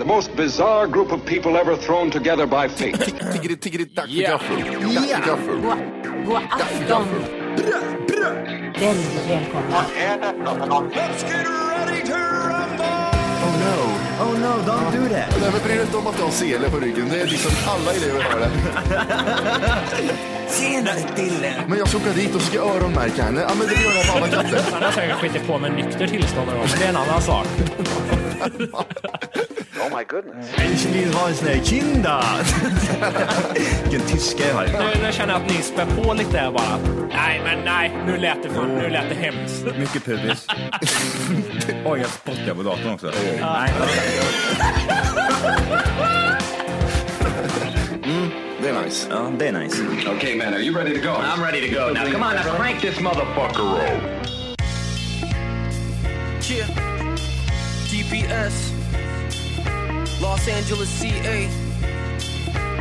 The most bizarre group of people ever thrown together by fate. Tiggeri, tiggeri, dack för gaffel. Gaffel. God afton! Väldigt välkomna. Oh no, oh no, don't do that. Nej, men bry dig inte om att du har sele på ryggen. Det är liksom alla elever har det. Tjenare Dille! Men jag ska åka dit och ska öronmärka henne. Ja, men det gör jag på alla katter. Han har säkert skitit på med nykter tillstånd någon gång, men det är en annan sak. Ich vill ha en sån här kinda. Vilken tyska jag har. Nu, nu känner jag att ni spär på lite här bara. Nej, men nej, nu lät det, fan, nu lät det hemskt. Mycket pubis. Oj, jag spottar på datorn också. Nej. Det är nice. Ja, det är nice. okay, man, are you ready to go? I'm ready to go. Now come on, now crank this motherfucker roll. Yeah. GPS. Los Angeles, CA.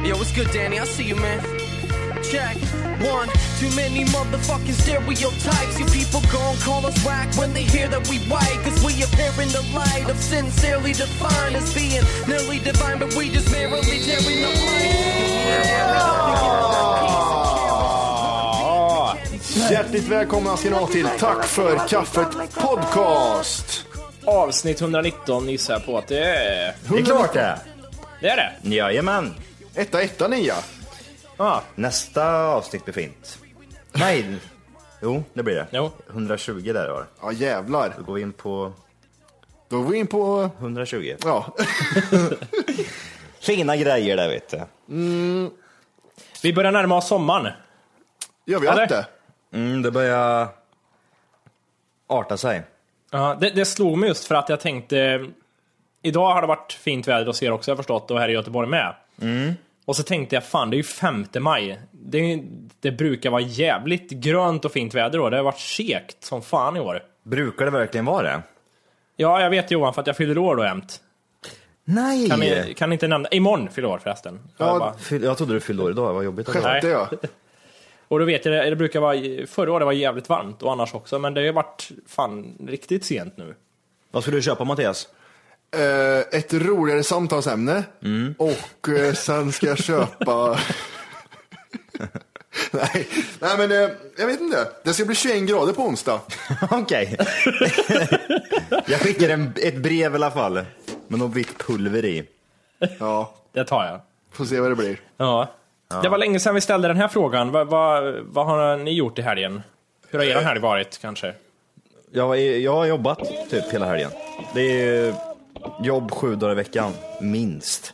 Yo, what's good, Danny? I see you, man. Check. One, too many motherfucking stereotypes. You people gon' call us whack when they hear that we white. Cause we appear in the light of sincerely defined as being nearly divine, but we just merely tearing the Hjärtligt välkomna ska ni till Tack för kaffet podcast. Avsnitt 119 gissar jag på att det är. Det är klart det. Det är det? Jajamän. Etta, etta, nia. Ja. Nästa avsnitt blir fint. Nej. Jo, det blir det. Jo. 120 där var. Ja, jävlar. Då går vi in på Då går vi in på... 120. Ja, Fina grejer där vet du. Vi börjar närma oss sommaren. gör vi Eller? allt det? Mm, det börjar arta sig. Ja, det, det slog mig just för att jag tänkte... Idag har det varit fint väder hos er också, jag förstått, och här i Göteborg med. Och så tänkte jag, fan det är ju 5 maj. Det, det brukar vara jävligt grönt och fint väder då. Det har varit sekt som fan i år. Brukar det verkligen vara det? Ja, jag vet Johan, för att jag fyller år då jämt. Nej! Kan ni, kan ni inte nämna... Imorgon fyller jag år förresten. Jag bara- Jag trodde du fyllde år idag, vad jobbigt. Sjätte, ja. Och då vet jag, det brukar vara... Förra året var jävligt varmt och annars också, men det har ju varit fan riktigt sent nu. Vad ska du köpa Mattias? Eh, ett roligare samtalsämne. Och eh, sen ska jag köpa... nej, nej, men eh, jag vet inte. Det ska bli 21 grader på onsdag. Okej. jag skickar en, ett brev i alla fall. Med något vitt pulver i. Ja, Det tar jag. får se vad det blir. Ja. Det var länge sedan vi ställde den här frågan. Vad, vad, vad har ni gjort i helgen? Hur har er helg varit kanske? Jag, jag har jobbat typ hela helgen. Det är jobb sju dagar i veckan, minst.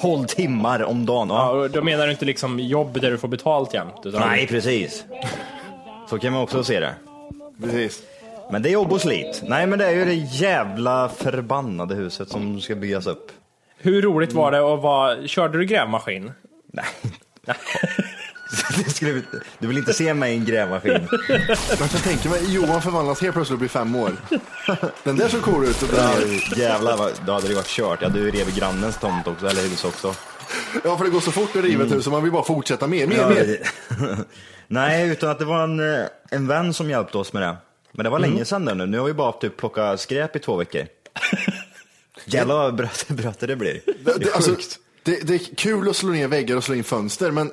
12 timmar om dagen. Ja, Ja. då menar du inte liksom jobb där du får betalt jämt? Utan Nej, precis. Så kan man också se det. Precis. Men det är jobb och slit. Nej, men det är ju det jävla förbannade huset som ska byggas upp. Hur roligt var det att vara... Körde du grävmaskin? Nej. Det skulle, du vill inte se mig i en grävmaskin? Men jag tänker mig, Johan förvandlas helt plötsligt och blir fem år. Den där såg cool ut. Ja, jävlar, vad- då hade det varit kört. Hade ju rivit grannens tomt också, eller hus också. ja, för det går så fort att riva ett hus så man vill bara fortsätta mer, mer, Ja, mer. Nej, utan att det var en, eh, en vän som hjälpte oss med det. Men det var länge sedan det nu. Nu har vi bara typ plockat skräp i två veckor. Jävlar vad bröt, bröt det blir. Det, Det är det, alltså, sjukt. Det, det är kul att slå ner väggar och slå in fönster, men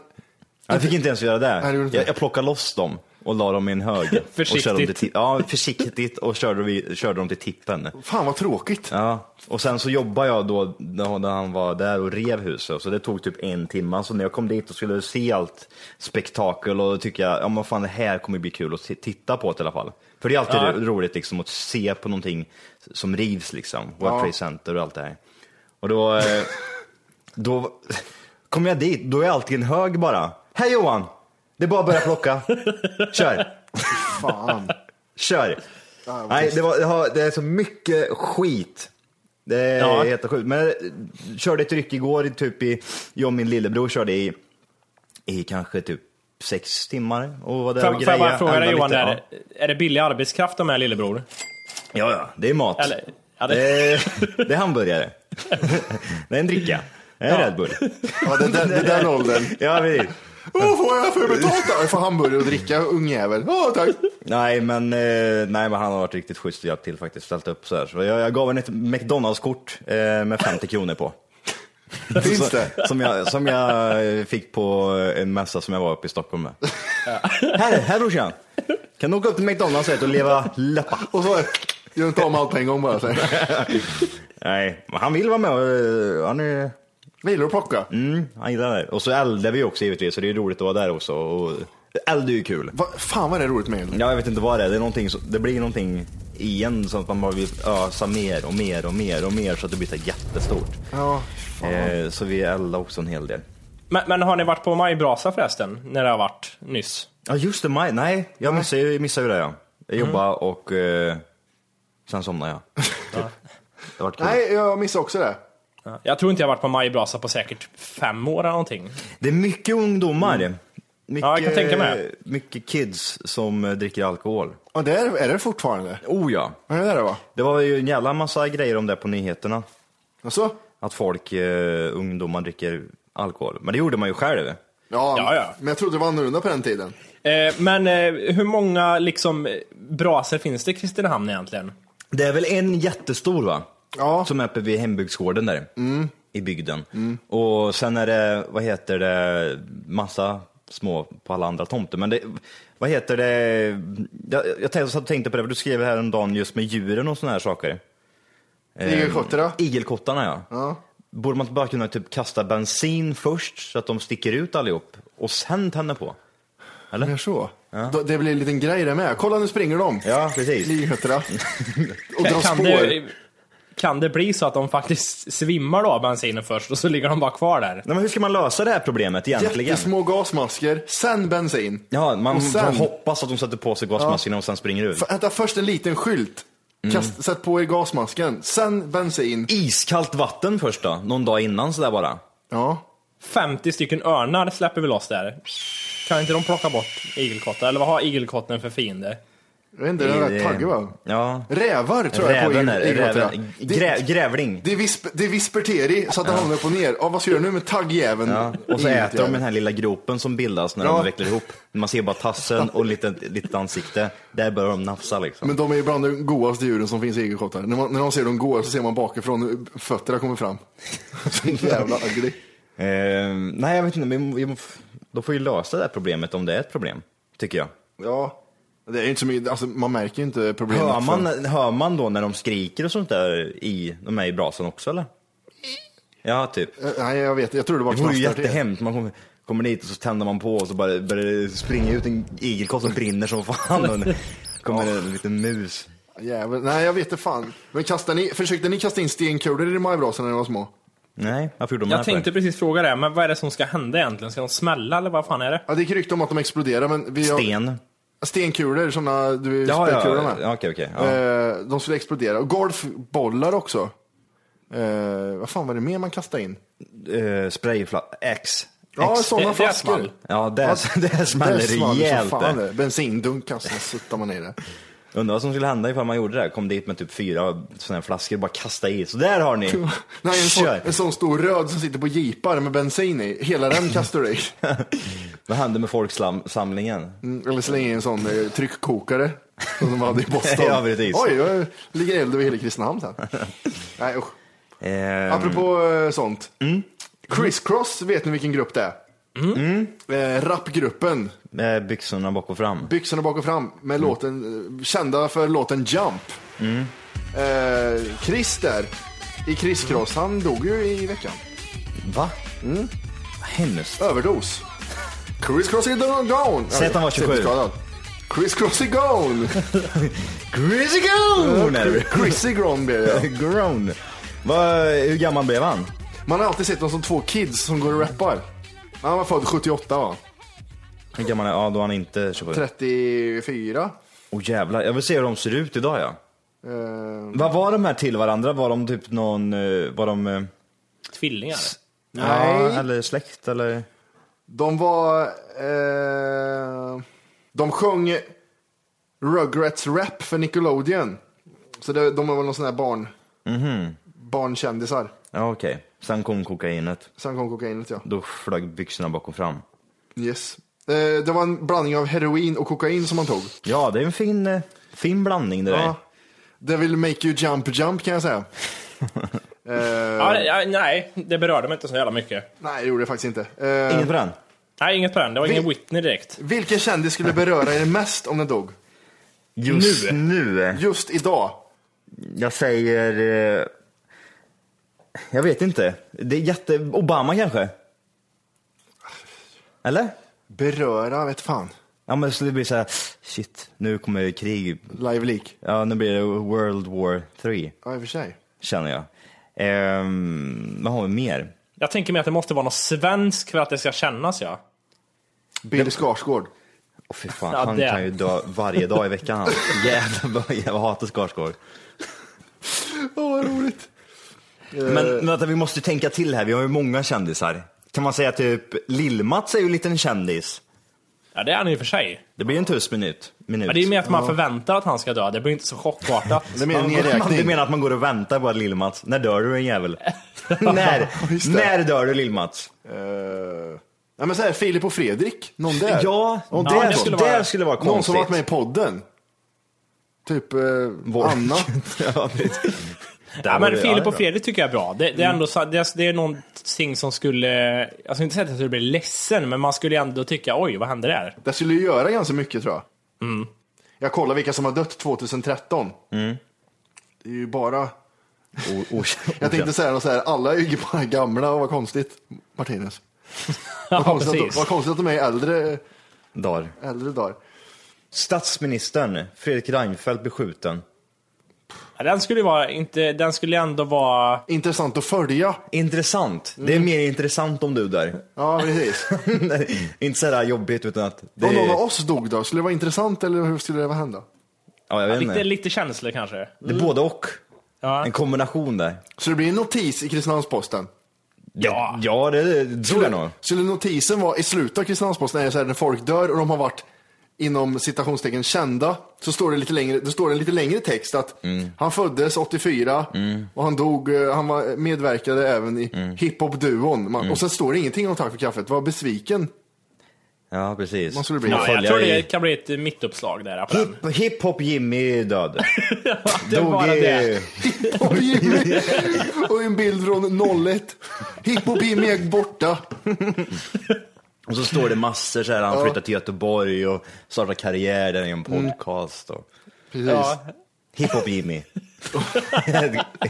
Jag fick inte ens göra det. Nej, det gjorde inte. Jag, jag plockade loss dem och la dem i en hög. Och körde dem till, Försiktigt. ti- ja, försiktigt och körde, vi, körde dem till tippen. Fan vad tråkigt. Ja, och sen så jobbade jag då när han var där och rev huset, så det tog typ en timme. Så när jag kom dit och skulle se allt spektakel och då tycker jag, ja men fan det här kommer bli kul att titta på i alla fall. För det är alltid Ja. ro- roligt liksom att se på någonting som rivs liksom, World Ja. Trade Center och allt det här. Och då, eh, då kom jag dit, då är alltid en hög bara. Hej Johan! Det är bara att börja plocka. Kör! Fan. Kör! Nej, det, var, det, har, det är så mycket skit. Det är Ja. helt sjukt. Men jag körde ett ryck igår, typ i, jag och min lillebror körde i, i kanske typ sex timmar. Och var där Får och får jag bara fråga dig Johan, lite. där, är det billig arbetskraft de är lillebror? Ja, ja, det är mat. Eller, ja, det... det, är, det är hamburgare. det är en dricka. Det är Red Bull. Ja, det, det, det är den åldern. Ja, precis. Vad får jag för betalt då? Jag får hamburgare och dricka, ungjävel. Ja, tack. Nej men, eh, nej, men han har varit riktigt schysst och hjälpt till faktiskt. Ställt upp så här. Så jag, jag gav henne ett McDonalds-kort eh, med 50 kronor på. Finns Så- det? Som jag, som jag eh, fick på en mässa som jag var uppe i Stockholm med. Här, här brorsan! Kan du åka upp till McDonalds och leva läppa? Och så gör inte om allt på en gång bara. Så. Nej, men han vill vara med och eh, han är, Gillar du att plocka? mm, han gillar det. Och så eldar vi också givetvis, så det är roligt att vara där också. Och eld är ju kul. Va, fan vad det är roligt med eld. Ja, jag vet inte vad det är, det, är någonting, så- det blir någonting i en så att man bara vill ösa mer och mer och mer och mer så att det blir så jättestort. Ja, Eh, så vi eldar också en hel del. men, men har ni varit på majbrasa förresten? När det har varit nyss? Ja just det, maj. Nej, jag missade, jag missade ju det ja. Jag jobbade och eh, sen somnade jag. Det var kul. Nej, jag missade också det. Ja. Jag tror inte jag varit på majbrasa på säkert fem år eller någonting. Det är mycket ungdomar. Mycket, Mm. Ja, jag kan tänka mig. Mycket kids som eh, dricker alkohol. Och det är, är det fortfarande? Oh ja. Är det där va? Det var ju en jävla massa grejer om det på nyheterna. Alltså? Att folk, eh, ungdomar dricker alkohol. Men det gjorde man ju själv. Ja, Ja, ja. men jag trodde det var annorlunda på den tiden. Eh, men eh, hur många liksom eh, brasor finns det i Kristinehamn egentligen? Det är väl en jättestor va? Ja. Som är uppe vid hembygdsgården där. I bygden. Och sen är det, vad heter det, massa små på alla andra tomter. Men det, vad heter det, jag, jag tänkte, tänkte på det, för du skrev här en dag just med djuren och såna här saker. Eh, Igelkottarna? Igelkottarna ja. Ja. Borde man inte bara kunna typ kasta bensin först så att de sticker ut allihop och sen tända på? Eller? Mer så? Då- Det blir en liten grej där med. Kolla nu springer de. Ja, precis. Lighötterna. Och drar spår. det, kan det bli så att de faktiskt svimmar då av bensinen först och så ligger de bara kvar där? Nej, men hur ska man lösa det här problemet egentligen? Jättesmå gasmasker, sen bensin. Ja, man Och sen- hoppas att de sätter på sig gasmaskerna och sen springer ut. F- Vänta, först en liten skylt. Mm. Kast, sätt på er gasmasken, sen bensin. Iskallt vatten först då, någon dag innan sådär bara. Ja. 50 stycken örnar släpper vi loss där. Kan inte de plocka bort igelkottar? Eller vad har igelkotten för fiende? Jag vet inte, den är rätt taggig va? Ja. Rävar tror jag Räven på räven. Grä, grävling. det, visp, det visperteri så att det hamnar upp och ner. Ja, vad ska jag göra nu med taggjäveln? Ja. Och så äter de den här lilla gropen som bildas när Ja. de vecklar ihop. Man ser bara tassen och lite litet ansikte. Där börjar de nafsa liksom. Men de är ibland de godaste djuren som finns i igelkottar. När man, när man ser dem gå så ser man bakifrån hur fötterna kommer fram. Så jävla ugly. Eh, nej, jag vet inte, men de får ju lösa det här problemet om det är ett problem. Tycker jag. Ja, det är inte så mycket, alltså man märker ju inte problemet. Hör man, förrän- hör man då när de skriker och sånt där i de här i brasan också eller? Ja, typ. Eh, Nej, jag vet, jag tror det var Det vore ju jättehemskt. Man kommer, kommer dit och så tänder man på och så bara börjar det springa ut en igelkott som brinner som fan. Och kommer en liten mus. Jävel. Nej, jag vet inte fan. Men kastade ni, försökte ni kasta in stenkulor i majbrasan när ni var små? Nej, varför gjorde de Jag för? tänkte precis fråga det, men vad är det som ska hända egentligen? Ska de smälla eller vad fan är det? Ja, det gick rykte om att de exploderar, men vi har... Sten. Stenkulor, sådana du Ja, spelkulor ja, med. ja, okej, okej. Ja. Eh, de skulle explodera. Och golfbollar också. Eh, vad fan var det mer man kastade in? Eh, sprayfla... X. Ja, sådana flaskor. Ja, det, det smäller Det rejält. fan det. Bensindunk kastade, suttar man i det. Undrar vad som skulle hända ifall man gjorde det. Kom dit med typ fyra sådana här flaskor och bara kasta i. Så där har ni. Nej, en sån, en sån stor röd som sitter på jeepar med bensin i. Hela den kastar du i. Vad hände med folksamlingen? Mm, Eller slänger i en sån eh, tryckkokare. Som de hade i Boston. Ja, precis. Oj, jag ligger eld över hela Kristinehamn sen. Nej usch. Eh, Apropå eh, sånt. Criss Cross, vet ni vilken grupp det är? Eh, rapgruppen Med byxorna bak och fram. Byxorna bak och fram med låten, eh, kända för låten Jump. Eh, Chris där, i Chris Cross, han dog ju i veckan. Va? Mm. Hemskt. Överdos. Chris Cross is gone. Säg att han var 27. CP-skadad. Chris Cross is gone. Crazy gone! Chrissy gone blev det. Grown. Va, hur gammal blev han? Man har alltid sett dem som två kids som går och rappar. Han var född 78 va? Hur gammal är Ja, då är han inte 27. 34. Åh jävlar, jag vill se hur de ser ut idag ja. Eh, Vad var de här till varandra? Var de typ någon, eh, var de... eh, Tvillingar. nej, Ja, eller släkt eller? De var... Eh, de sjöng Rugrats rap för Nickelodeon. Så det, de var väl någon sån här barn... Barnkändisar. Ja okej. Sen kom kokainet. Sen kom kokainet ja. Då flög byxorna bak och fram. Yes. Eh, det var en blandning av heroin och kokain som han tog. Ja, det är en fin, eh, fin blandning det där. Ja. Det vill make you jump jump kan jag säga. Eh, Ja, ja, nej, det berörde mig inte så jävla mycket. Nej, det gjorde det faktiskt inte. Eh, Inget på den? Nej, inget på den. Det var ingen Vi- Whitney direkt. vilken kändis skulle beröra er mest om den dog? Just nu? Just idag. Jag säger... Eh, jag vet inte. Det är jätte... Obama kanske? Eller? Beröra, vet fan. Ja men så det blir så här, shit, nu kommer krig. Live leak. Ja, nu blir det World War 3, Ja, i och för sig. känner jag. Ehm, vad har vi mer? Jag tänker mig att det måste vara något svensk för att det ska kännas ja. Bill Skarsgård. Åh fy fan, Ja, han det. kan ju dö varje dag i veckan han. Jävlar vad jag hatar Skarsgård. Åh, vad roligt. Men, men vänta, vi måste tänka till här, vi har ju många kändisar. Kan man säga typ Lill-Mats är ju en liten kändis. Ja, det är han i och för sig. Det blir en tyst minut. minut. Men det är mer att man förväntar att han ska dö. Det blir inte så chockartat. Det en Man, man, menar att man går och väntar på att Lill-Mats, när dör du en jävel? när, det. när dör du Lill-Mats? Eh, ja, men så här, Filip och Fredrik. Någon där. Ja, Någon det, Ja, där. det skulle vara, det skulle vara konstigt. Någon som varit med i podden. Typ eh, Anna. ja. Ja, men Filip och Fredrik tycker jag är bra. Det, det är ändå så, det, är, det är någonting som skulle, jag ska inte säga att jag skulle bli ledsen, men man skulle ändå tycka oj, vad hände där? Det skulle ju göra ganska mycket tror jag. Mm. Jag kollar vilka som har dött 2013. Det är ju bara... O- o- Jag tänkte säga något så här, alla är ju bara gamla och vad konstigt. Martinez. Ja, Vad konstigt, att, vad konstigt att de är äldre, Dagar. äldre dagar. Statsministern Fredrik Reinfeldt beskjuten. Ja, den skulle vara, inte, den skulle ändå vara, Intressant att följa. Intressant. Det är mer intressant om du där. Ja, precis. inte sådär jobbigt utan att det Om någon av oss dog då, skulle det vara intressant eller hur skulle det hända? Ja, jag vet lite, inte. lite känslor kanske. Det är både och. Ja. En kombination där. Så det blir en notis i Kristinehamns-Posten? Ja, ja det, det tror jag nog. Skulle notisen vara i slutet av Kristinehamns-Posten, är det så här när folk dör och de har varit inom citationstecken kända, så står det lite längre, det står en lite längre text att Mm. han föddes 84 och han dog, eh, han var, medverkade även i Mm. hiphop-duon. Man- Och sen står det ingenting om Tack för kaffet, var besviken. Ja, precis. Man skulle bli- Ja, jag tror det kan bli ett mittuppslag där. Hip- Hiphop Jimmy död. Det är bara det. Och Jimmy, och en bild från 01. Hiphop Jimmy är borta. Och så står det massor så här, han flyttar till Göteborg och startar karriär där i en podcast. Och... Precis. Ja, Hiphop Jimmy.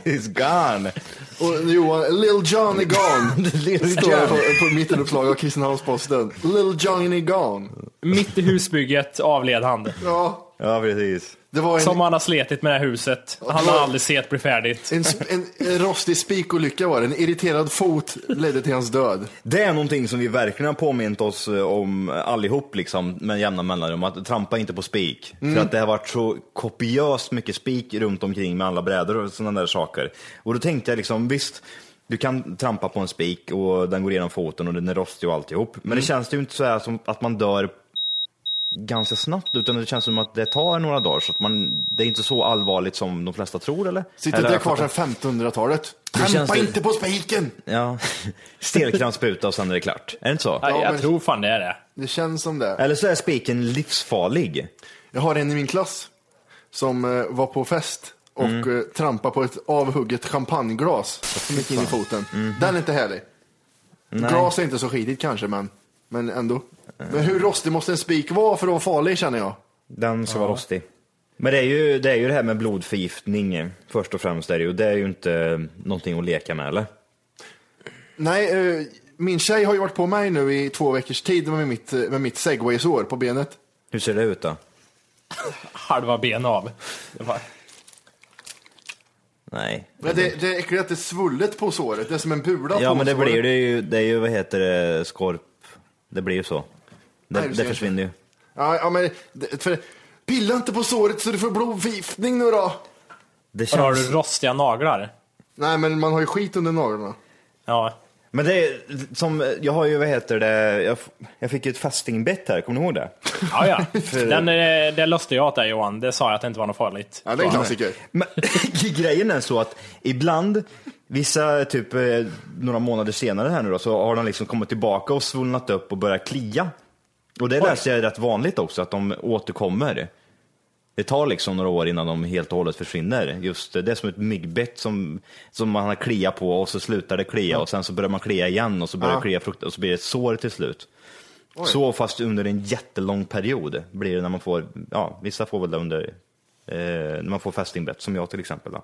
He's gone. Och Johan, Lil John är gone. Lil Står Jon. på, på mittenuppslag av Kristinehamns-Posten. Lil John är gone. mitt i husbygget avled han. Ja, Ja, precis. det var en, Som han har slitit med det här huset. Han har aldrig sett bli färdigt. en, sp- en, rostig spikolycka var det. En irriterad fot ledde till hans död. Det är någonting som vi verkligen har påmint oss eh, om allihop liksom, med jämna mellanrum, att trampa inte på spik. För att det har varit så kopiöst mycket spik runt omkring med alla brädor och sådana där saker. Och då tänkte jag liksom, visst, du kan trampa på en spik och den går igenom foten och den är rostig och alltihop. Men det känns ju inte så här som att man dör ganska snabbt, utan det känns som att det tar några dagar. Så att man, det är inte så allvarligt som de flesta tror, eller? Sitter eller där jag kvar sedan 1500-talet. känns Trampa det- inte på spiken! Ja, stelkrampsspruta och sen är det klart. Är det inte så? Ja, jag men- tror fan det är det. Det känns som det. Eller så är spiken livsfarlig. Jag har en i min klass som eh, var på fest och Mm. eh, trampade på ett avhugget champagneglas som gick in i foten. Den är inte härlig. Glas är inte så skitigt kanske, men Men ändå. Men hur rostig måste en spik vara för att vara farlig känner jag? Den ska vara rostig. Men det är, ju, det är ju det här med blodförgiftning först och främst. Är det, ju. det är ju inte någonting att leka med eller? Nej, eh, min tjej har ju varit på mig nu i två veckors tid med mitt, eh, med mitt segwaysår på benet. Hur ser det ut då? Halva ben av. Det var... Nej. Men det, det är äckligt att det är svullet på såret, det är som en bula Ja på men det såret. blir det ju, det är ju vad heter det, skorp. Det blir ju så. Det, Nej, det försvinner ju. Ja, ja men det, för, pilla inte på såret så du får blodförgiftning nu då. Det Har känns... du rostiga naglar? Nej, men man har ju skit under naglarna. Ja. Men det är som, jag har ju vad heter det, jag, jag fick ju ett fästingbett här, kommer du ihåg det? Ja, ja. Den, eh, det löste jag åt dig Johan. Det sa jag att det inte var något farligt. Ja, det är en klassiker. Men grejen är så att ibland, vissa typ eh, några månader senare här nu då, så har de liksom kommit tillbaka och svullnat upp och börjat klia. Och det läser jag är rätt vanligt också, att de återkommer. Det tar liksom några år innan de helt och hållet försvinner. Just det, det är som ett myggbett som, som man har kliat på och så slutar det klia och sen så börjar man klia igen och så börjar Ja. det klia frukt och så blir det ett sår till slut. Så fast under en jättelång period blir det när man får, ja vissa får väl det under, eh, när man får fästingbett som jag till exempel. Då.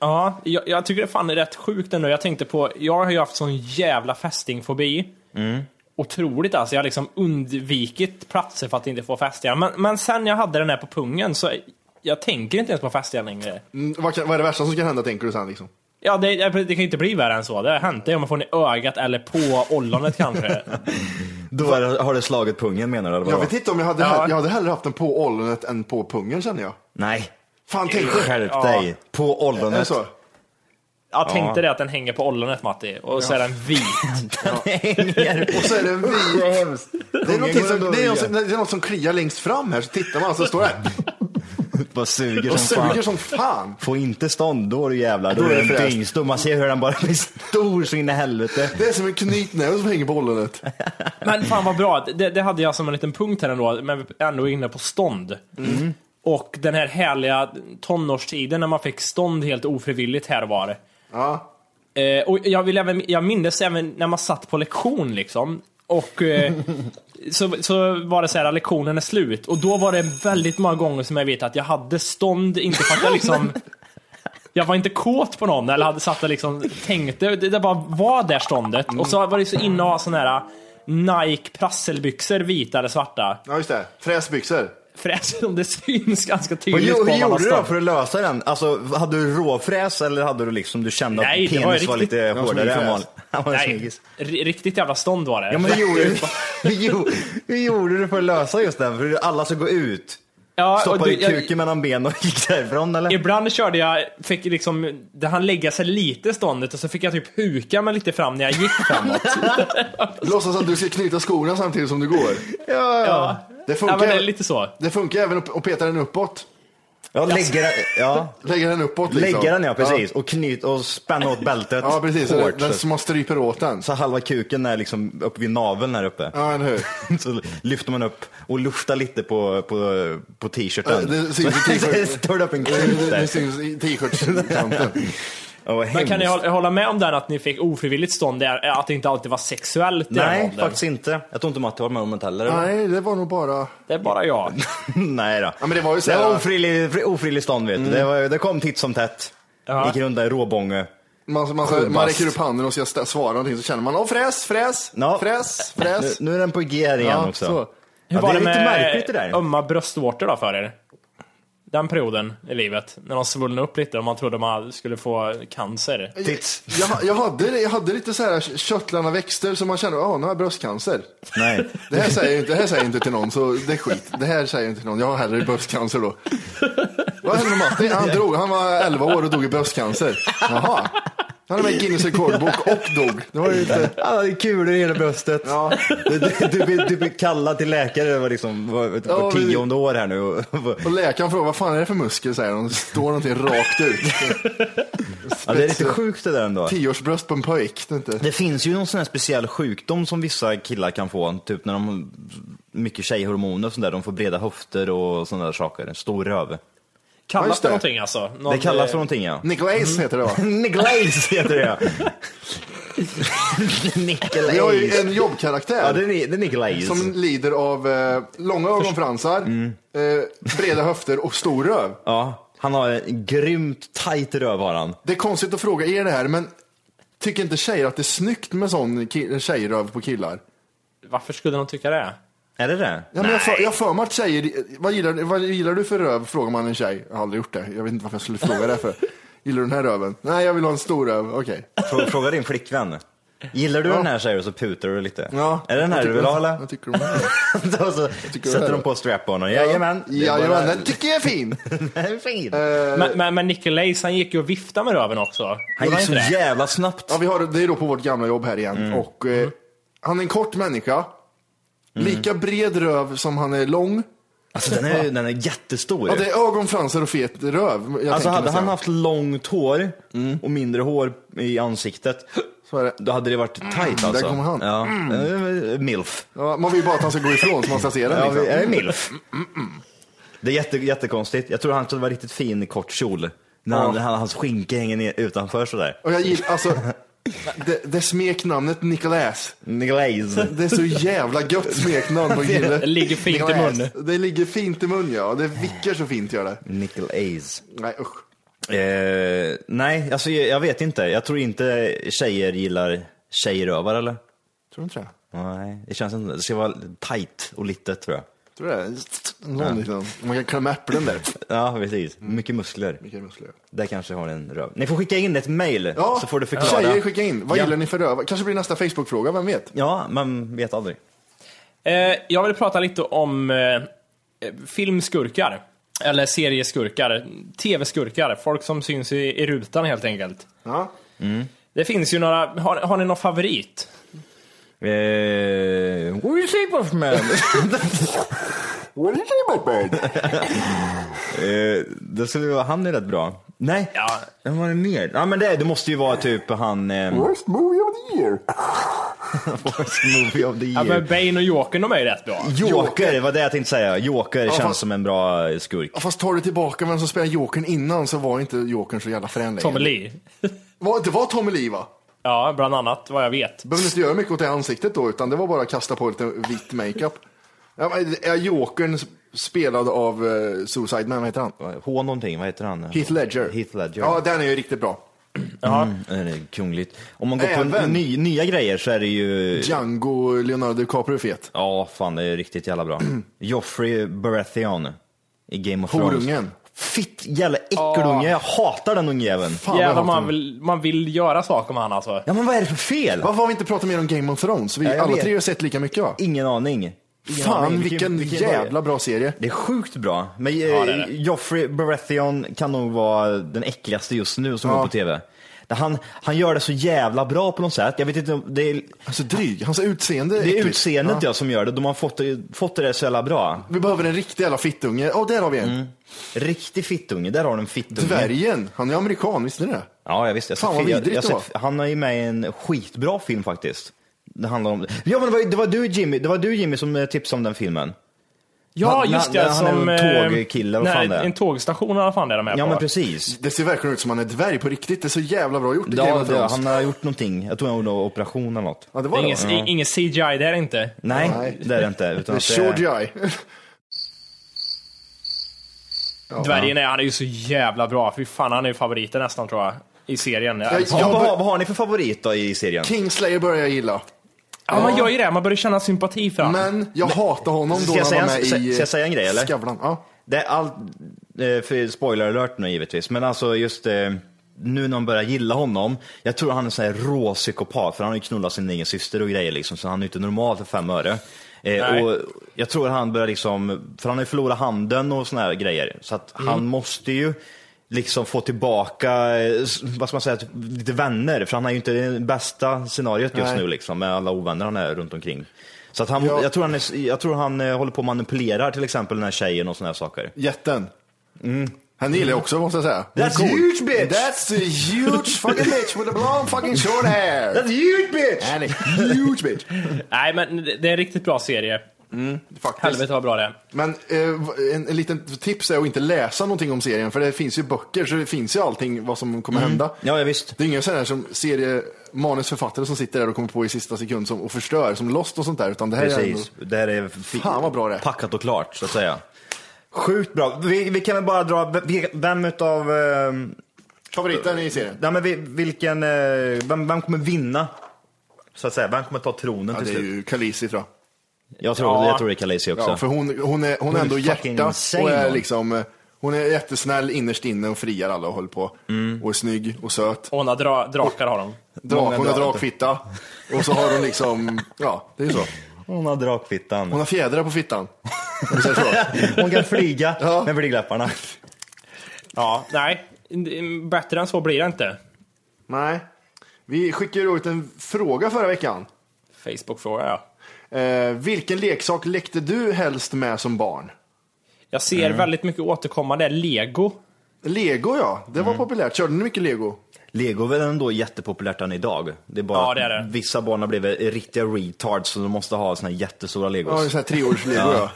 Ja, jag, jag tycker det fan är rätt sjukt ändå. Jag tänkte på, jag har ju haft sån jävla fästingfobi. Otroligt alltså. Jag har liksom undvikit platser för att inte få fästingar. Men, men sen jag hade den här på pungen så jag tänker inte ens på fästingar längre. Mm, vad, kan, vad är det värsta som kan hända tänker du sen liksom? Ja, det, det kan ju inte bli värre än så. Det har hänt det om man får den i ögat eller på ollonet kanske. Då är det, har det slagit pungen menar du? Eller Jag vet inte om jag hade, Ja. jag hade hellre haft den på ollonet än på pungen känner jag. Nej, Fan tänk dig. skärp Ja. dig. På ollonet. så? Jag tänkte det att den hänger på ollonet Matti. Och så är den vit. Och så är det en vit. Det är, som, det, är något som, det är något som kliar längst fram här, så tittar man så står det Bara suger och som fan. suger som fan. Få inte stånd, då är du jävlar. Då, Då är det den dyngstor. Man ser hur den bara blir stor så in i helvete. Det är som en knytnäve som hänger på ollonet. Men fan vad bra. Det, det hade jag som en liten punkt här ändå, men ändå inne på stånd. Och den här härliga tonårstiden när man fick stånd helt ofrivilligt här och var. Ja. Eh, och jag, vill även, jag minns även när man satt på lektion liksom. Och eh, så, så var det så här, lektionen är slut. Och då var det väldigt många gånger som jag vet att jag hade stånd, inte för att jag liksom jag var inte kåt på någon eller hade satt och liksom tänkte, det, det bara var där ståndet. Och så var det så inne och ha såna här Nike prasselbyxor, vita eller svarta. ja, just det. Fräsbyxor. Förresten, det syns ganska tydligt hur man gjorde du då för att lösa den? Alltså, hade du råfräs eller hade du liksom, du kände att Nej, penis var riktigt- lite var hårdare än vanligt? Nej, riktigt jävla stånd var det. Ja men hur gjorde, du, hur, gjorde, hur gjorde du för att lösa just den? För alla ska gå ut. Ja, Stoppade du- jag- kuken mellan benen och gick därifrån eller? Ibland körde jag, fick liksom, det han lägga sig lite ståndet och så fick jag typ huka mig lite fram när jag gick framåt. Låtsas att du ska knyta skorna samtidigt som du går. ja. Det ja, funkar, men det är lite så. det funkar även att peta den uppåt. Ja, lägga den, ja. Lägga den uppåt liksom. Lägga den ja, precis. Och knyt och spänna åt bältet Ja, precis. Så hårt. den, så, som man stryper åt den. så halva kuken är liksom uppe vid naveln här uppe. Ja, eller hur? Så lyfter man upp och luftar lite på, på, på t-shirten. Ja, det syns i Så t-shirt. står det upp en Det, kuk det, det där. syns i t-shirtskanten. Vad Men kan ni hålla hålla med om den att ni fick ofrivilligt stånd, där, att det inte alltid var sexuellt i den Nej, åldern? faktiskt inte. Jag tror inte Matte var med om det heller. eller? Nej, det var nog bara... Det är bara jag. Nej då. Ja, men det var ju så det här- var ofrivillig, ofrivillig stånd vet du. Det, var, det kom titt som tätt. Ja. Gick runt där i råbånge. Man, man, man, räcker upp handen och ska svara någonting så känner man, åh fräs, fräs, Ja. fräs, Nu, fräs. nu är den på G här igen Ja, också. så. Hur Ja, var det det, är lite med märkligt det där. ömma bröstvårtor då för er? Den perioden i livet, när de svullnade upp lite och man trodde man skulle få cancer. Tits. Jag, jag, hade, jag hade lite så här körtlarna växter så man kände, ja nu har jag bröstcancer. Nej. Det här, säger det här säger jag inte till någon, så det är skit. Det här säger jag inte till någon, jag har hellre bröstcancer då. Vad hände med Matti? Han drog, han var 11 år och dog i bröstcancer. Jaha. Han är med i Guinness rekordbok och dog. Det var ju lite... Det är kulor i hela bröstet. Ja. Du, du, du, blir- du blir kallad till läkare var liksom, var, var Ja, tionde år här nu. Och- läkaren frågar, vad fan är det för muskel? Säger hon. Det står någonting rakt ut. Ja, det är lite sjukt det där ändå. Tioårsbröst på en pojk. Det inte... Det finns ju någon sån här speciell sjukdom som vissa killar kan få, typ när de har mycket tjejhormoner och sånt där, de får breda höfter och sådana där saker, stor röv. Ja, Kallas just det det. någonting alltså? Någon, Det kallas eh, för någonting ja. Nicholas heter det va? Nicholas heter det ja. Nicholas. Vi har ju en jobbkaraktär. Ja, det är, det är. Som lider av eh, långa ögonfransar, Mm. eh, breda höfter och stor röv. Ja, han har en grymt tight röv har han. Det är konstigt att fråga er det här, men tycker inte tjejer att det är snyggt med sån tjejröv på killar? Varför skulle de tycka det? Är det det? Ja, men jag för- jag har för mig att tjejer, vad gillar, vad gillar du för röv? Frågar man en tjej. Jag har aldrig gjort det. Jag vet inte varför jag skulle fråga det för. Gillar du den här röven? Nej, jag vill ha en stor röv. Okej. Frå- Fråga din flickvän. Gillar du Ja. den här säger du så putar du lite. Ja. Är det den här du vill ha eller? Jag tycker om. Då så tycker sätter de på strap-on Jajamän. Jajamän, bara- den tycker jag är fin. Den är fin. Men, men, men Nicholas, han gick ju och viftade med röven också. Han gick så det? jävla snabbt. Ja, vi har, det är då på vårt gamla jobb här igen. Mm. Och, eh, han är en kort människa. Lika bred röv som han är lång. Alltså den är, den är jättestor. Ja, det är ögonfransar och fet röv. Jag alltså tänker hade mig han säga. haft långt hår och mindre hår i ansiktet, Så är det. då hade det varit tight alltså. där kommer han. Ja. Eh, Milf. Ja, man vill ju bara att han ska gå ifrån så man ska se den. Ja, liksom. är milf? Det är jätte, jättekonstigt. Jag tror han skulle vara riktigt fin i kort kjol. När han, Ja. han, hans skinka hänger ner utanför sådär. Och jag gillar, alltså, det, det smeknamnet Nicolas. Glaze. Det är så jävla gött smeknamn på kille. Det ligger fint i Nicolas. mun. Det ligger fint i mun ja. Det vickar så fint gör det. Nickel Ace. Nej usch. Eh, nej, alltså jag, jag vet inte. Jag tror inte tjejer gillar tjejrövar eller? Tror du inte det? Nej, det känns inte. Det ska vara tight och litet tror jag. Tror du det? Någon liksom. Man kan klämma äpplen där. Ja, precis. Mycket muskler. Vilka muskler. Där kanske har en röv. Ni får skicka in ett mail Ja, så får du förklara. tjejer skicka in. Vad Ja. gillar ni för röv? Kanske blir nästa Facebook-fråga, vem vet? Ja, man vet aldrig. Eh, jag vill prata lite om eh, filmskurkar. Eller serieskurkar. TV-skurkar. Folk som syns i, i rutan helt enkelt. Ja. Det finns ju några, har, har ni någon favorit? Eh, what do you say Buffman? What did you say bird? eh, det skulle vara, han är rätt bra. Nej, Ja. vem var det mer? Ja men det, det måste ju vara typ han... Eh, Worst movie of the year. worst movie of the Ja, year. men Bane och Jokern, de är ju rätt bra. Joker, det var det jag tänkte säga. Joker känns fast- som en bra eh, skurk. Ja, Fast tar du tillbaka vem som spelade Jokern innan så var inte Jokern så jävla frän längre. Tommy Lee. Var, det var Tommy Lee va? Ja, bland annat, vad jag vet. Behövde inte göra mycket åt det ansiktet då, utan det var bara att kasta på lite vit makeup. Ja, är Jokern spelad av uh, Suicide Man, vad heter han? H någonting, vad heter han? Heath Ledger. Heath Ledger. Ja, den är ju riktigt bra. Ja. Det är kungligt. Om man går på Även- ny, nya grejer så är det ju... Django, Leonardo DiCaprio är fet. Ja, fan det är riktigt jävla bra. Joffrey Baratheon i Game of Thrones. Horungen. Fitt jävla äckelunge, jag hatar den ungjäveln. Fan, vad jag Jävlar, hatar man den. vill, man vill göra saker med han alltså. Ja men vad är det för fel? Varför har vi inte pratat mer om Game of Thrones? Vi Ja, jag alla vet. tre har sett lika mycket va? Ingen aning. Ingen Fan, aning. vilken, vilken jävla bra serie. Det är sjukt bra. Men eh, Ja, det är det. Joffrey Baratheon kan nog vara den äckligaste just nu som Ja. går på tv. Han, han gör det så jävla bra på något sätt. Jag vet inte, det är, Alltså dryg, hans utseende det är utseendet ja. som gör det. De har fått, fått det så jävla bra. Vi behöver en riktig jävla fittunge. Ja, där har vi en. Mm. Riktig fittunge, där har du en fittunge. Dvärgen, han är amerikan, visste ni det? Ja, jag visste. Jag Fan, vad vidrigt jag, jag sett, Han är ju med i en skitbra film faktiskt. Det handlar om... Ja men det var, det var du Jimmy, det var du Jimmy som eh, tipsade om den filmen. Ja, Han- just det. han är som, en eh, tågkille, vad nej, fan det är. En tågstation eller vad fan det är de är Ja på. men precis. Det ser verkligen ut som han är dvärg på riktigt. Det är så jävla bra gjort i Game Ja, of det, Thrones. han har gjort någonting. Jag tror han gjorde operation eller något. Ja, det var är det. ingen, ingen CGI, det är det inte. Nej, Nej. det är det inte. Utan är det är- Eye. Dvärgen är, han är ju så jävla bra. Fy fan, han är ju favoriten nästan tror jag. I serien. Jag Jag- Ja, honom. vad, har- vad har ni för favorit då i serien? Kingslayer börjar jag gilla. Ja, man gör ju det. Man börjar känna sympati för honom. Men jag hatar honom då Ska när han säga var en- med ska- i ska jag säga en grej, eller? Skavlan. Ja. Det är allt, eh, för spoiler alert nu givetvis, men alltså just eh, nu när man börjar gilla honom, jag tror han är en sån här rå psykopat, för han har ju knullat sin egen syster och grejer liksom, så han är inte normal för fem öre. Eh, och jag tror han börjar liksom, för han har ju förlorat handen och såna här grejer, så att Mm. han måste ju liksom få tillbaka, eh, vad ska man säga, typ lite vänner, för han har ju inte det bästa scenariot just Nej. nu liksom, med alla ovänner han är runt omkring. Så att han, Ja. jag tror han, är, jag tror han eh, håller på och manipulerar till exempel den här tjejen och såna här saker. Jätten. Han gillar jag också måste jag säga. That's Cool. huge, bitch. That's a huge fucking bitch with a long fucking short hair. That's huge bitch! Är huge bitch. Nej, men det är en riktigt bra serie. Faktiskt. Helvete vad bra det är. Men eh, en, en liten tips är att inte läsa någonting om serien, för det finns ju böcker, så det finns ju allting vad som kommer hända. Ja, ja visst. Det är ingen sån här som serie, manusförfattare som sitter där och kommer på i sista sekund som, och förstör, som Lost och sånt där, utan det här är Precis. ändå, Det här är Fan, vad bra det är. packat och klart, så att säga. Sjukt bra. Vi, vi kan väl bara dra, vem utav... Eh, favoriten i serien. nej, men vi, vilken, eh, vem, vem kommer vinna? Så att säga, vem kommer ta tronen Ja, till det är slut? ju Khaleesi tror jag. Jag tror, Ja. jag tror det är Khaleesi också. Ja, för hon, hon är, hon Hon är ändå hjärta och är hon. liksom, eh, hon är jättesnäll innerst inne och friar alla och håller på. Mm. Och är snygg och söt. Och hon har dra, drakar har de. Drak, hon har drakfitta. Och så har hon liksom, ja det är så. Hon har drakfittan. Hon har fjädrar på fittan. Hon kan flyga Ja. med blygdläpparna. Ja, nej. Bättre än så blir det inte. Nej. Vi skickade ut en fråga förra veckan. Facebook-fråga, ja. Eh, vilken leksak lekte du helst med som barn? Jag ser väldigt mycket återkommande Lego. Lego ja, det var populärt. Körde ni mycket lego? Lego är väl ändå jättepopulärt än idag. Det är bara Ja, att det är det. vissa barn har blivit riktiga retards så de måste ha såna här jättestora legos. Ja, en sån här treårs-lego ja.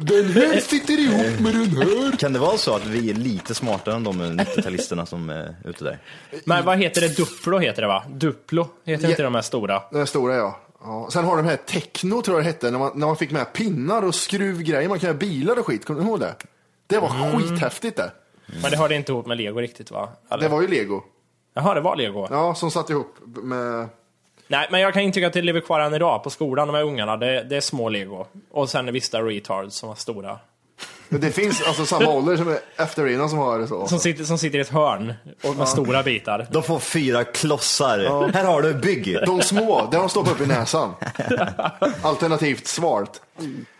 Den här sitter ihop med den här. Kan det vara så att vi är lite smartare än de 90-talisterna som är ute där? Men vad heter det? Duplo heter det va? Duplo heter Ja. inte de här stora? Den stora ja. Ja. Sen har de här Techno tror jag det hette, när man, när man fick med pinnar och skruvgrejer. Man kan göra bilar och skit, kommer du ihåg det? Det var skithäftigt det. Men det hörde inte ihop med Lego riktigt va? Eller? Det var ju lego. Jaha, det var Lego? Ja, som satt ihop med... Nej, men jag kan intyga att det lever kvar än idag på skolan, de här ungarna. Det, det är små Lego. Och sen vissa retards som var stora. Men det finns alltså samma ålder som är efterrinnan som har det så. Som sitter, som sitter i ett hörn och med stora bitar. De får fyra klossar. Här har du, bygg! De små, det har de stoppat upp i näsan. Alternativt svalt.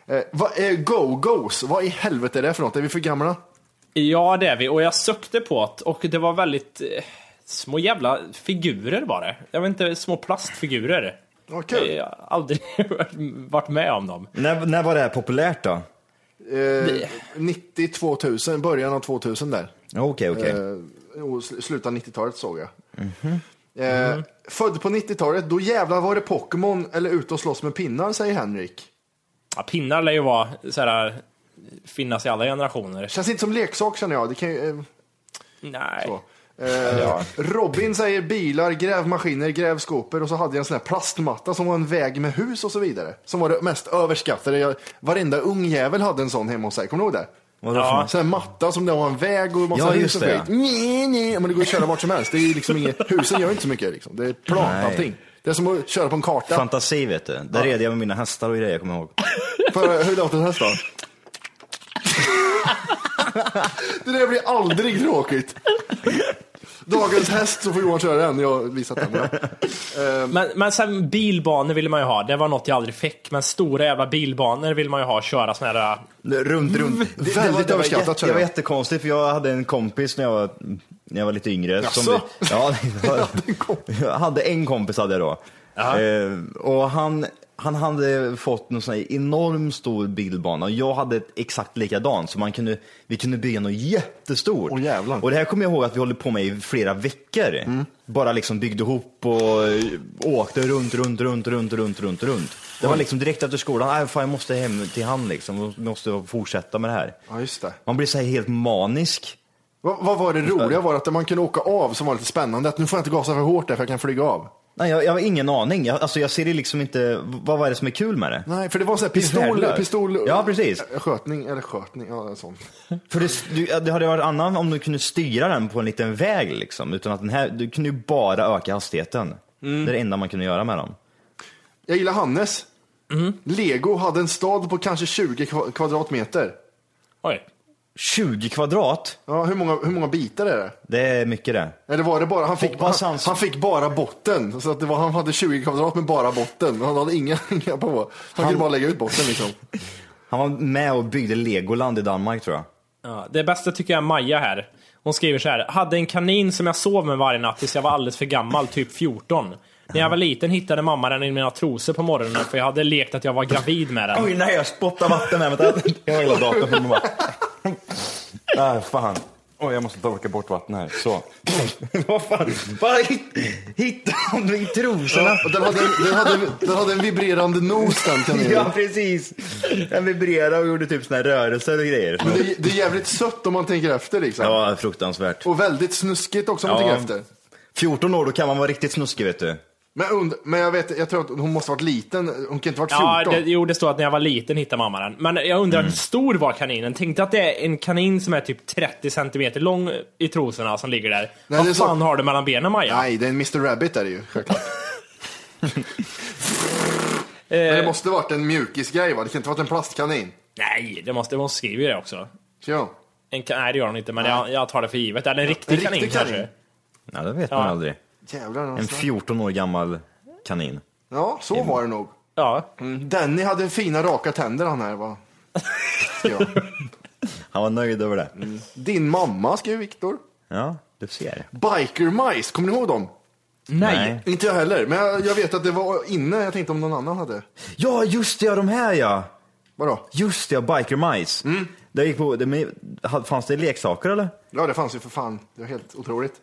Eh, vad är go-go's? Vad i helvete är det för något? Är vi för gamla? Ja, det är vi. Och jag sökte på det och det var väldigt eh, små jävla figurer var det. Jag vet inte, små plastfigurer. Kul. Jag har aldrig varit med om dem. När, när var det här populärt då? Eh, 90 2000, början av 2000 där. Okej, okej. Eh, jo, sl- slutet av 90-talet såg jag. Eh, född på 90-talet, då jävlar var det Pokémon eller ute och slåss med pinnar, säger Henrik. Ja, pinnar lär ju vara så här, finnas i alla generationer. Känns inte som leksak känner jag. Det kan ju, eh, Nej. så. Eh, Robin säger bilar, grävmaskiner, grävskopor och så hade jag en sån här plastmatta som var en väg med hus och så vidare. Som var det mest överskattade. Jag, varenda ung jävel hade en sån hemma hos sig, kommer du ihåg det? Ja. Sån här matta som det var en väg och massa Ja, hus och skit. Nej, nej. Men det går att köra vart som helst. Det är liksom inget, husen gör inte så mycket. Liksom. Det är plant Nej. allting. Det är som att köra på en karta. Fantasi vet du. Där red jag med mina hästar och grejer, jag kommer ihåg. För, hur låter det här då? det där blir aldrig tråkigt. Dagens häst så får Johan köra den. Jag har visat den. Ja. Men, men sen bilbanor ville man ju ha. Det var något jag aldrig fick. Men stora jävla bilbanor vill man ju ha. Köra såna här... Runt, runt. Det, Väldigt var, det, var överskattat, jätte, det var jättekonstigt för jag hade en kompis när jag var, när jag var lite yngre. Jaså? Som, ja, det var, jag hade en kompis hade jag då. Eh, och han, han hade fått en sån här enorm stor bilbana och jag hade ett exakt likadan så man kunde, vi kunde bygga något jättestort. Åh, jävlar. och det här kommer jag ihåg att vi håller på med i flera veckor. Bara liksom byggde ihop och eh, åkte runt, runt, runt, runt, runt, runt, runt. Det var liksom direkt efter skolan, nej fan jag måste hem till han liksom, och måste fortsätta med det här. ja, just det. Man blir så här helt manisk. Vad, vad var det roliga? Var att man kunde åka av som var lite spännande? Att nu får jag inte gasa för hårt där för jag kan flyga av. Nej, jag, jag har ingen aning. Jag, alltså, jag ser det liksom inte, vad var det som är kul med det? Nej, för det var så här är pistol, pistol... Ja, precis. Skötning, eller skötning, ja sånt. För det, du, det hade varit annan om du kunde styra den på en liten väg liksom, utan att den här, du kunde ju bara öka hastigheten. Mm. Det är det enda man kunde göra med dem. Jag gillar Hannes. Mm. Lego hade en stad på kanske 20 kva- kvadratmeter. Oj. 20 kvadrat, Ja, hur många, hur många bitar är det? det är mycket det. Eller var det bara, han fick, han, han- han fick bara botten. Så att det var, han hade 20 kvadrat med bara botten. Han hade inga, inga på. Han, kunde bara lägga ut botten liksom. Han var med och byggde Legoland i Danmark tror jag. Ja, det bästa tycker jag är Maja här. Hon skriver så här. Hade en kanin som jag sov med varje natt tills jag var alldeles för gammal, typ 14. När jag var liten hittade mamma den i mina trosor på morgonen för jag hade lekt att jag var gravid med den. Oj nej, jag spottar vatten här. Vänta, jag har hela datorn mig. Ah, fan. Oj, jag måste torka bort vatten här. Så. Vad fan? Vad hit- hittade du i trosorna? Och den, hade, den, hade, den hade en vibrerande nos den kaninen. Ja, precis. Den vibrerade och gjorde typ såna här rörelser och grejer. Men det, det är jävligt sött om man tänker efter liksom. Ja, fruktansvärt. Och väldigt snuskigt också om man Ja. tänker efter. 14 år, då kan man vara riktigt snuskig vet du. Men, und, men jag vet, jag tror att hon måste ha varit liten. Hon kan inte ha varit 14. Ja, det, jo, det står att när jag var liten hittade mamma den. Men jag undrar hur stor var kaninen? Tänk dig att det är en kanin som är typ 30 centimeter lång i trosorna som ligger där. är Vad så- fan har du mellan benen Maja? Nej, det är en Mr Rabbit är det ju, självklart. Eh, Men det måste varit en mjukisgrej va? Det kan inte varit en plastkanin. Nej, det måste, hon skriver ju det också. Ja. En, nej, det gör hon inte, men jag, jag tar det för givet. Eller en riktig riktig kanin, kanin. kanske. Ja, det vet Ja. man aldrig. Jävlar. En alltså. 14 år gammal kanin. Ja, så var det nog. Ja. Mm. Danny hade fina raka tänder han här va? Ja. Han var nöjd över det. Din mamma skrev Viktor. Ja, du ser. Biker Mice, kommer ni ihåg dem? Nej. Inte jag heller, men jag, jag vet att det var inne. Jag tänkte om någon annan hade. Ja, just det, ja, de här ja. Vadå? Just det, ja, Biker Mice. Mm. Det gick på, det, fanns det leksaker eller? Ja, det fanns ju för fan. Det var helt otroligt.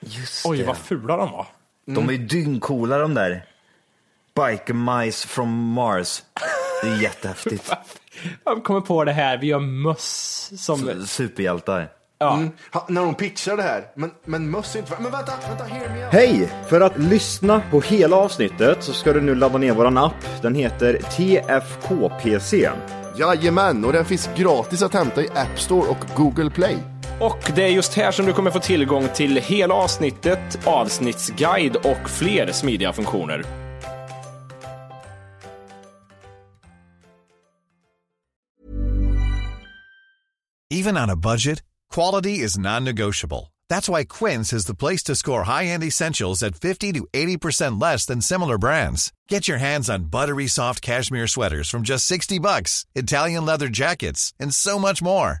Just Oj, det. vad fula de var. De är ju dyngcoola de där. Biker Mice from Mars. Det är jättehäftigt. Jag kommer på det här, vi gör möss som... Superhjältar. Ja. Mm. Ha, när de pitchar det här. Men, men möss är inte... Men vänta, vänta, hear me out. Hej! För att lyssna på hela avsnittet så ska du nu ladda ner våran app. Den heter TFKPC. Jajamän, och den finns gratis att hämta i App Store och Google Play. Och det är just här som du kommer få tillgång till hela avsnittet, avsnittsguide och fler smidiga funktioner. Even on a budget, quality is non-negotiable. That's why Quince is the place to score high-end essentials at 50 to 80% less than similar brands. Get your hands on buttery soft cashmere sweaters from just 60 bucks, Italian leather jackets, and so much more.